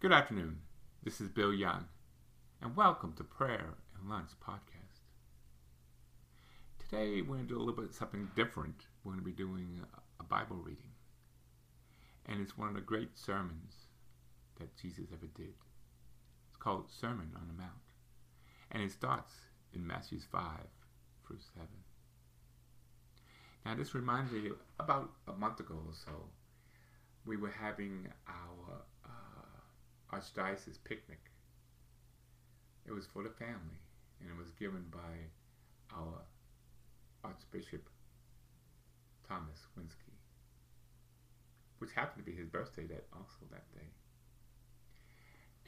Good afternoon. This is Bill Young, and welcome to Prayer and Lunch Podcast. Today, we're going to do a little bit something different. We're going to be doing a Bible reading, and it's one of the great sermons that Jesus ever did. It's called Sermon on the Mount, and it starts in Matthew 5, verse 7. Now, this reminds me about a month ago or so, we were having our archdiocese picnic. It was for the family, and it was given by our Archbishop Thomas Wenski, which happened to be his birthday that also that day.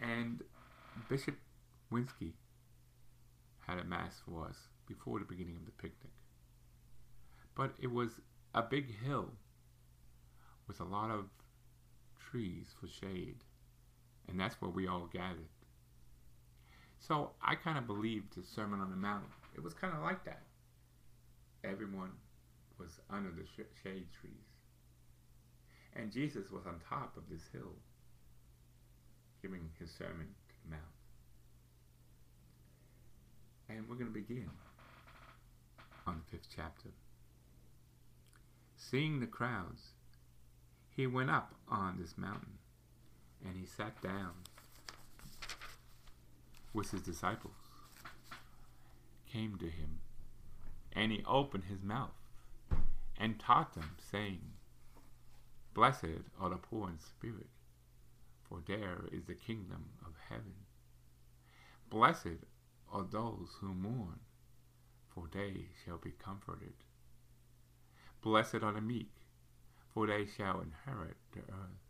And Bishop Wenski had a mass for us before the beginning of the picnic. But it was a big hill with a lot of trees for shade, and that's where we all gathered. So I kind of believed the Sermon on the Mount. It was kind of like that. Everyone was under the sh- shade trees. And Jesus was on top of this hill giving his sermon to the Mount. And we're going to begin on the fifth chapter. Seeing the crowds, he went up on this mountain and he sat down with his disciples came to him and he opened his mouth and taught them saying blessed are the poor in spirit for there is the kingdom of heaven blessed are those who mourn for they shall be comforted blessed are the meek for they shall inherit the earth.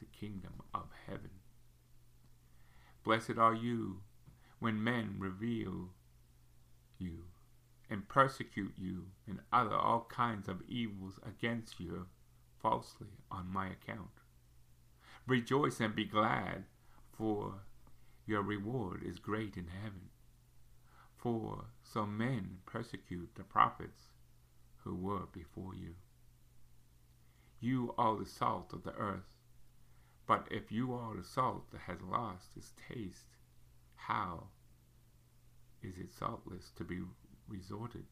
the kingdom of heaven. Blessed are you when men revile you and persecute you and utter all kinds of evils against you falsely on my account. Rejoice and be glad, for your reward is great in heaven. For so men persecute the prophets who were before you. You are the salt of the earth, but if you are the salt that has lost its taste, how is it saltless to be resorted?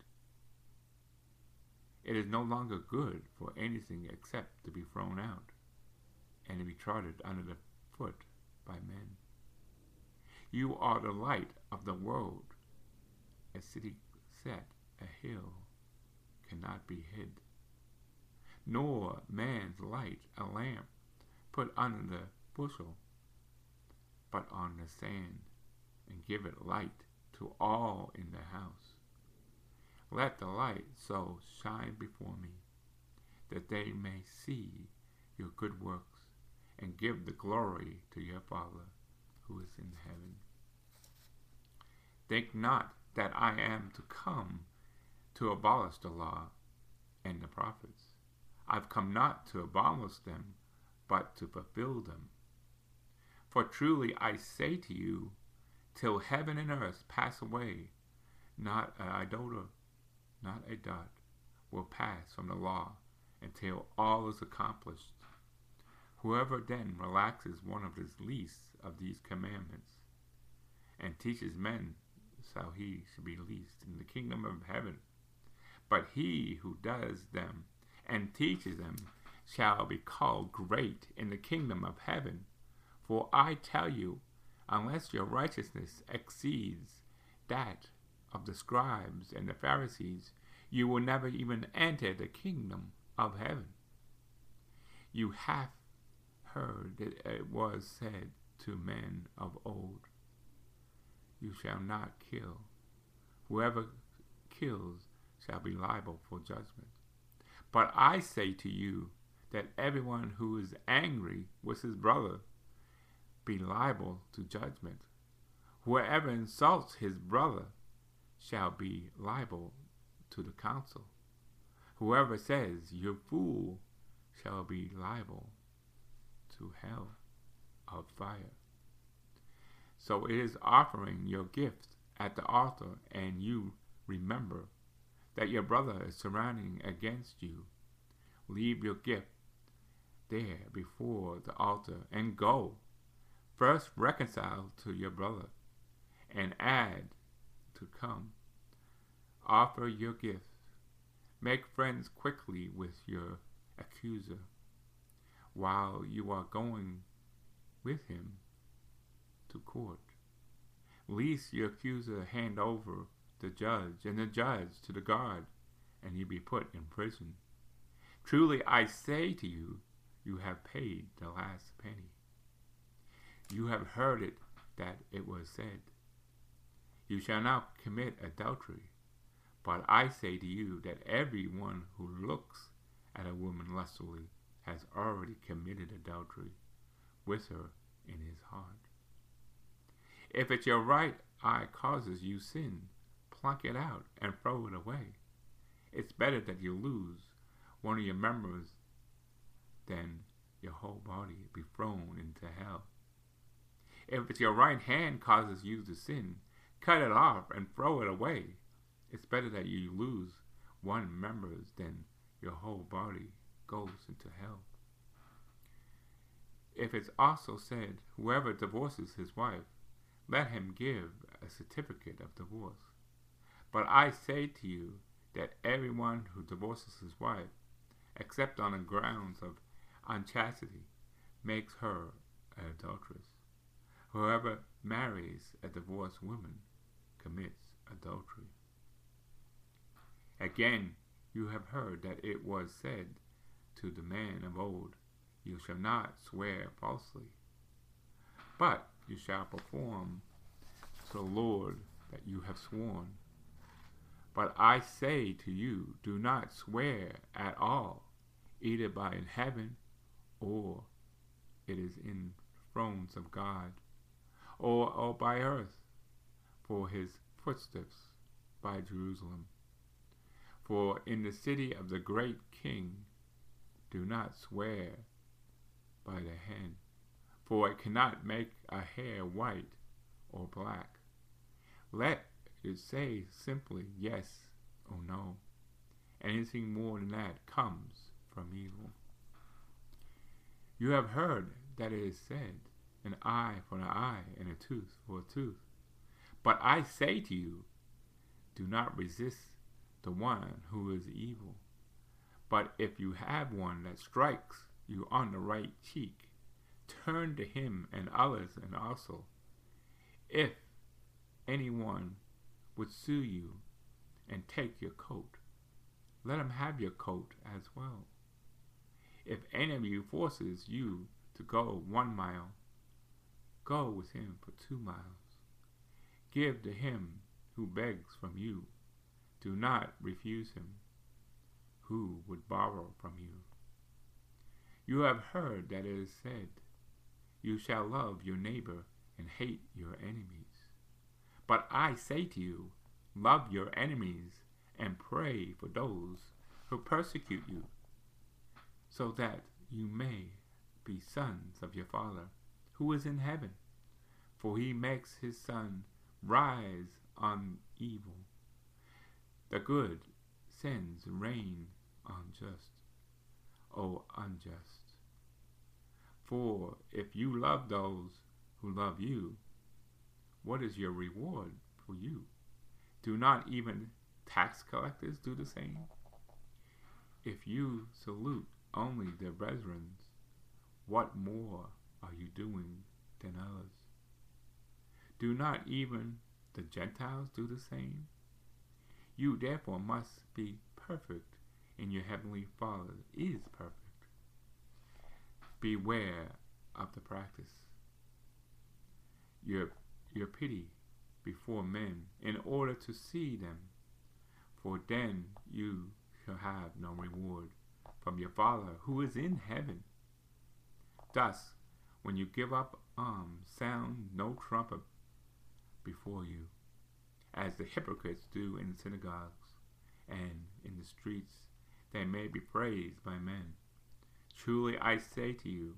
It is no longer good for anything except to be thrown out and to be trodden under the foot by men. You are the light of the world. A city set a hill cannot be hid. Nor man's light a lamp put under the bushel, but on the sand, and give it light to all in the house. Let the light so shine before me, that they may see your good works, and give the glory to your Father who is in heaven. Think not that I am to come to abolish the law and the prophets. I've come not to abolish them, but to fulfill them. For truly I say to you, till heaven and earth pass away, not an iota, not a dot, will pass from the law until all is accomplished. Whoever then relaxes one of the least of these commandments and teaches men, so he should be least in the kingdom of heaven. But he who does them and teaches them shall be called great in the kingdom of heaven. For I tell you, unless your righteousness exceeds that of the scribes and the Pharisees, you will never even enter the kingdom of heaven. You have heard that it was said to men of old, You shall not kill. Whoever kills shall be liable for judgment. But I say to you that everyone who is angry with his brother be liable to judgment. Whoever insults his brother shall be liable to the council. Whoever says, You fool, shall be liable to hell of fire. So it is offering your gift at the altar, and you remember that your brother is surrounding against you. Leave your gift there before the altar and go. First reconcile to your brother and add to come. Offer your gift. Make friends quickly with your accuser while you are going with him to court. Lest your accuser hand over the judge and the judge to the guard, and you be put in prison. Truly I say to you, you have paid the last penny. You have heard it that it was said, You shall not commit adultery. But I say to you that everyone who looks at a woman lustfully has already committed adultery with her in his heart. If it's your right eye causes you sin, pluck it out and throw it away. It's better that you lose one of your members than your whole body be thrown into hell. If it's your right hand causes you to sin, cut it off and throw it away. It's better that you lose one member than your whole body goes into hell. If it's also said, whoever divorces his wife, let him give a certificate of divorce. But I say to you that everyone who divorces his wife, except on the grounds of unchastity, makes her an adulteress. Whoever marries a divorced woman commits adultery. Again, you have heard that it was said to the man of old, You shall not swear falsely, but you shall perform to the Lord that you have sworn. But I say to you, do not swear at all, either by heaven or it is in thrones of God, or, or by earth, for his footsteps by Jerusalem. For in the city of the great king, do not swear by the hand, for it cannot make a hair white or black. Let it say simply yes or no. Anything more than that comes from evil. You have heard that it is said, an eye for an eye and a tooth for a tooth. But I say to you, do not resist the one who is evil. But if you have one that strikes you on the right cheek, turn to him and others and also. If anyone would sue you and take your coat, let him have your coat as well. If any of you forces you to go one mile, go with him for two miles. Give to him who begs from you. Do not refuse him who would borrow from you. You have heard that it is said, You shall love your neighbor and hate your enemies. But I say to you, love your enemies and pray for those who persecute you, so that you may be sons of your Father who is in heaven. For he makes his sun rise on evil. The good sends rain on just, O unjust. For if you love those who love you, what is your reward for you? Do not even tax collectors do the same? If you salute only their brethren, what more are you doing than others? Do not even the Gentiles do the same? You therefore must be perfect, and your heavenly Father is perfect. Beware of the practice. Your, your pity before men, in order to see them, for then you shall have no reward from your Father who is in heaven. Thus, when you give up alms, sound no trumpet before you, as the hypocrites do in synagogues and in the streets, they may be praised by men. Truly I say to you,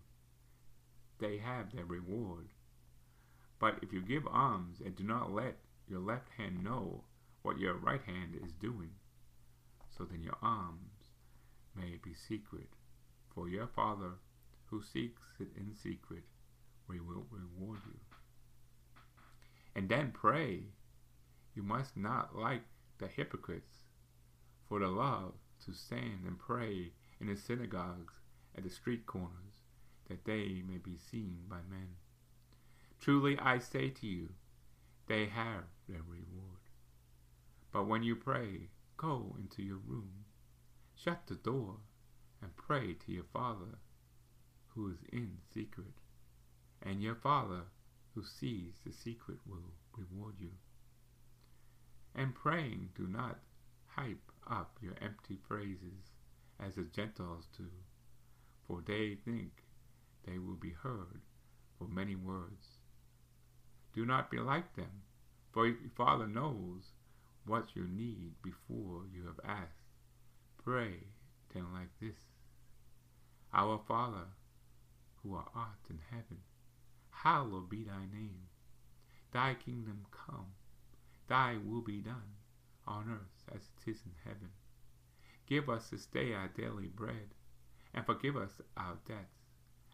they have their reward. But if you give alms and do not let your left hand know what your right hand is doing, so then your alms may be secret. For your Father who seeks it in secret, we will reward you. And then pray. You must not like the hypocrites, for the love to stand and pray in the synagogues at the street corners, that they may be seen by men. Truly I say to you, they have their reward. But when you pray, go into your room, shut the door, and pray to your Father who is in secret, and your Father who sees the secret will reward you. And praying, do not hype up your empty phrases as the Gentiles do, for they think they will be heard for many words. Do not be like them, for your Father knows what you need before you have asked. Pray then like this Our Father, who art in heaven, hallowed be thy name. Thy kingdom come, thy will be done, on earth as it is in heaven. Give us this day our daily bread, and forgive us our debts,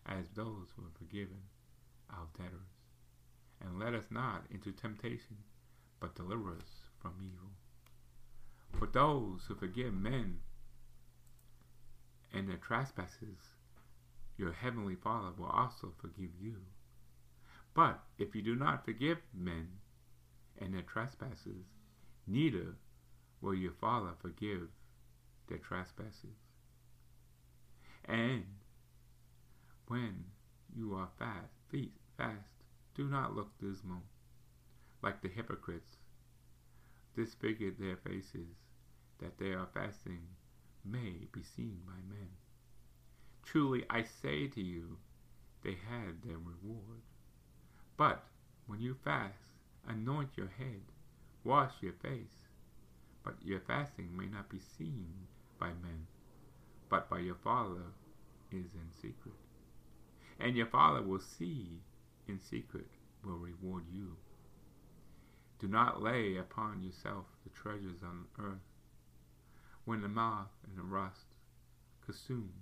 as those who have forgiven our debtors. And let us not into temptation, but deliver us from evil. For those who forgive men and their trespasses, your heavenly Father will also forgive you. But if you do not forgive men and their trespasses, neither will your Father forgive their trespasses. And when you are fast, feast, fast, do not look dismal, like the hypocrites, disfigured their faces, that they are fasting may be seen by men. Truly I say to you, they had their reward. But when you fast, anoint your head, wash your face, but your fasting may not be seen by men, but by your Father is in secret. And your Father will see in secret, will reward you. Do not lay upon yourself the treasures on earth, when the moth and the rust consume,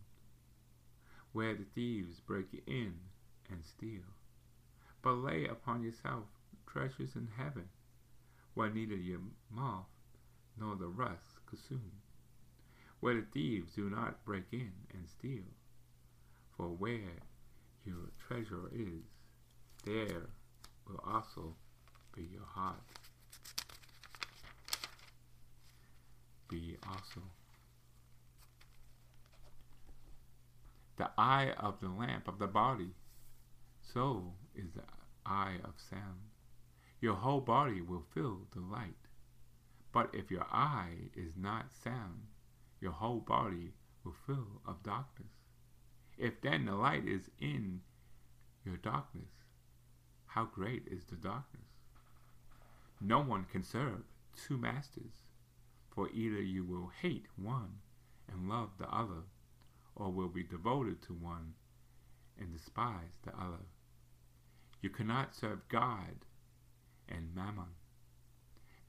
where the thieves break in and steal. But lay upon yourself treasures in heaven, where neither your moth nor the rust consume, where the thieves do not break in and steal. For where your treasure is, there will also be your heart. Be also. The eye of the lamp of the body, so is the eye of sound. Your whole body will fill the light. But if your eye is not sound, your whole body will fill of darkness. If then the light is in your darkness, how great is the darkness? No one can serve two masters, for either you will hate one and love the other, or will be devoted to one and despise the other. You cannot serve God and mammon.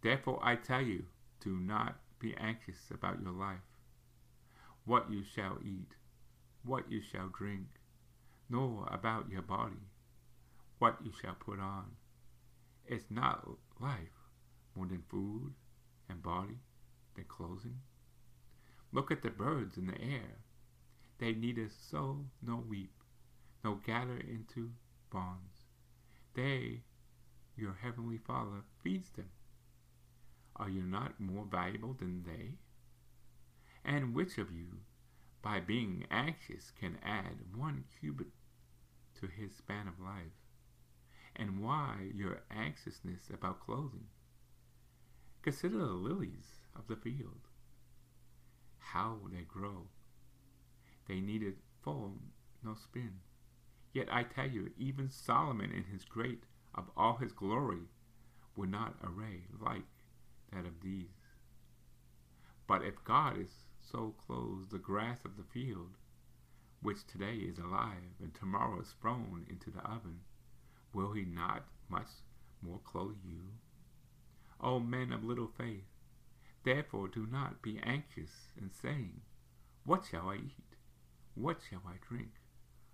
Therefore I tell you, do not be anxious about your life, what you shall eat, what you shall drink, nor about your body, what you shall put on. Is not life more than food and body than clothing? Look at the birds in the air. They neither sow nor weep, nor gather into barns. They, your heavenly Father, feeds them. Are you not more valuable than they? And which of you, by being anxious, can add one cubit to his span of life? And why your anxiousness about clothing? Consider the lilies of the field, how they grow. They neither form nor spin. Yet I tell you, even Solomon in his great of all his glory would not array like that of these. But if God is so clothes the grass of the field, which today is alive and tomorrow is thrown into the oven, will he not much more clothe you? O men of little faith, therefore do not be anxious in saying, What shall I eat? What shall I drink?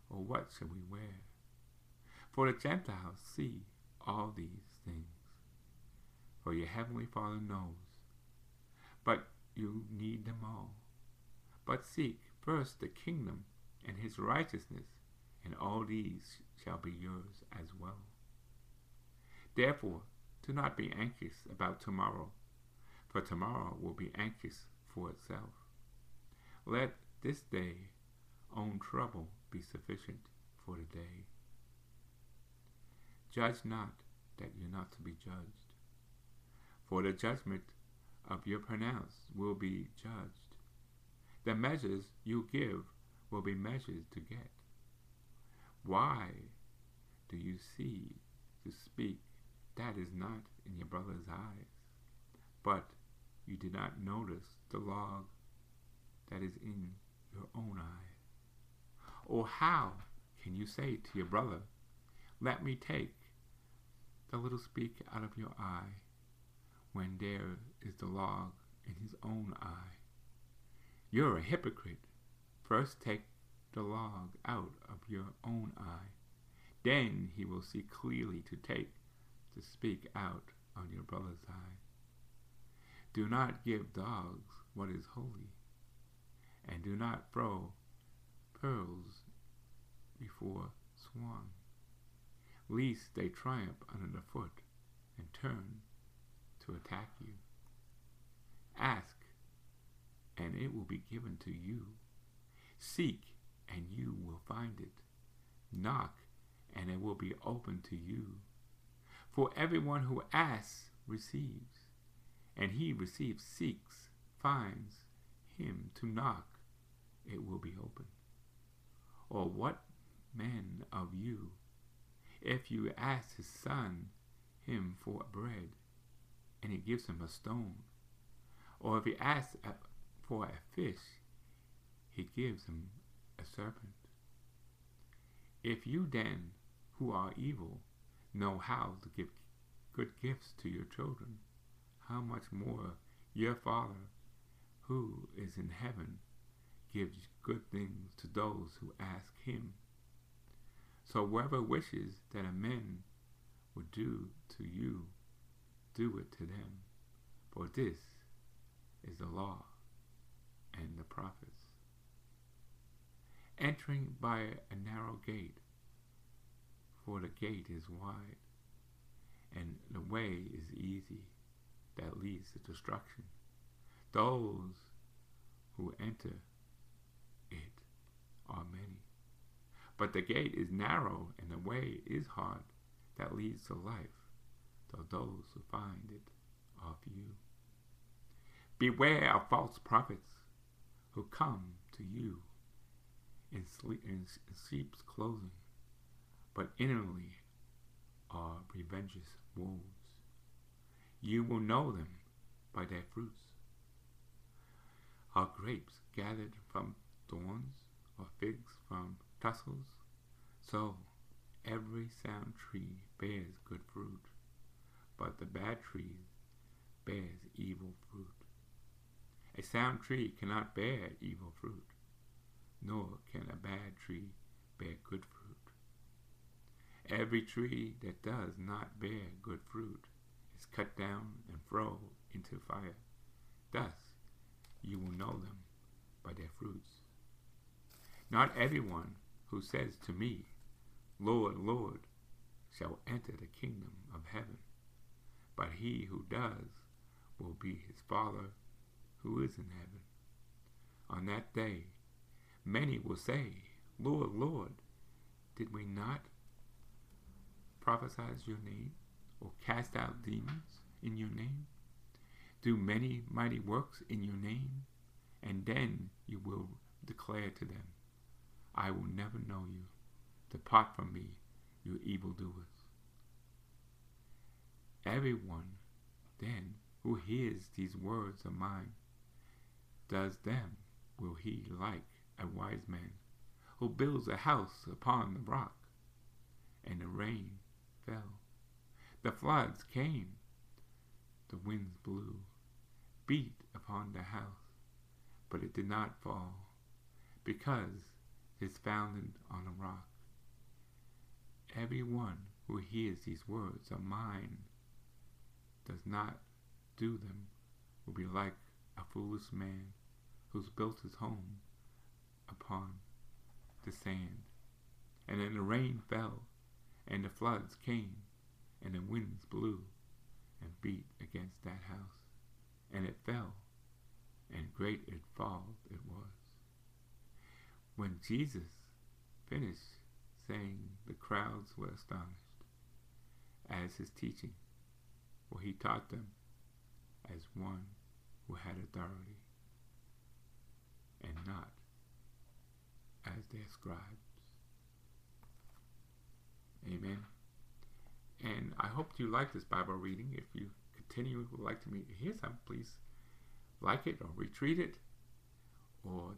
Or what shall we wear? For the Gentiles see all these things. For your heavenly Father knows. But you need them all. But seek first the kingdom and his righteousness, and all these shall be yours as well. Therefore, do not be anxious about tomorrow, for tomorrow will be anxious for itself. Let this day own trouble be sufficient for the day. Judge not that you're not to be judged, for the judgment of your pronounce will be judged. The measures you give will be measured to get. Why do you see to speak that is not in your brother's eyes, but you did not notice the log that is in your own eye? Or how can you say to your brother, Let me take the little speck out of your eye, when there is the log in his own eye? You're a hypocrite. First take the log out of your own eye. Then he will see clearly to take the speck out on your brother's eye. Do not give dogs what is holy, and do not throw pearls before swine, lest they triumph under the foot and turn to attack you. Ask, and it will be given to you. Seek, and you will find it. Knock, and it will be open to you. For everyone who asks receives, and he receives seeks, finds him to knock, it will be open. Or what man of you, if you ask his son him for bread, and he gives him a stone, or if he asks for a fish, he gives him a serpent. If you then, who are evil, know how to give good gifts to your children, how much more your Father, who is in heaven, gives good things to those who ask him. So whoever wishes that a man would do to you, do it to them. For this is the law and the prophets entering by a narrow gate, for the gate is wide, and the way is easy that leads to destruction. Those who enter it are many. But the gate is narrow, and the way is hard that leads to life, though those who find it are few. Beware of false prophets who come to you in, sleep, in sheep's clothing, but inwardly are revengeous wolves. You will know them by their fruits. Are grapes gathered from thorns, or figs from thistles? So every sound tree bears good fruit, but the bad tree bears evil fruit. A sound tree cannot bear evil fruit nor can a bad tree bear good fruit. Every tree that does not bear good fruit cut down and thrown into fire. Thus you will know them by their fruits. Not everyone who says to me, Lord, Lord, shall enter the kingdom of heaven, but he who does will be his Father who is in heaven. On that day, Many will say, Lord, Lord, did we not prophesy your name or cast out demons in your name? Do many mighty works in your name? And then you will declare to them, I will never know you. Depart from me, you evildoers. Everyone, then, who hears these words of mine, does them, will he like a wise man who builds a house upon the rock. And the rain fell, the floods came, the winds blew, beat upon the house, but it did not fall, because it is founded on a rock. Every one who hears these words of mine does not do them will be like a foolish man who's built his home upon the sand. And then the rain fell, and the floods came, and the winds blew and beat against that house, and it fell, and great it fall it was. When Jesus finished saying, the crowds were astonished as his teaching, for he taught them as one who had authority and not as their scribes. Amen. And I hope you like this Bible reading. If you continue would like to hear some, please like it or retweet it or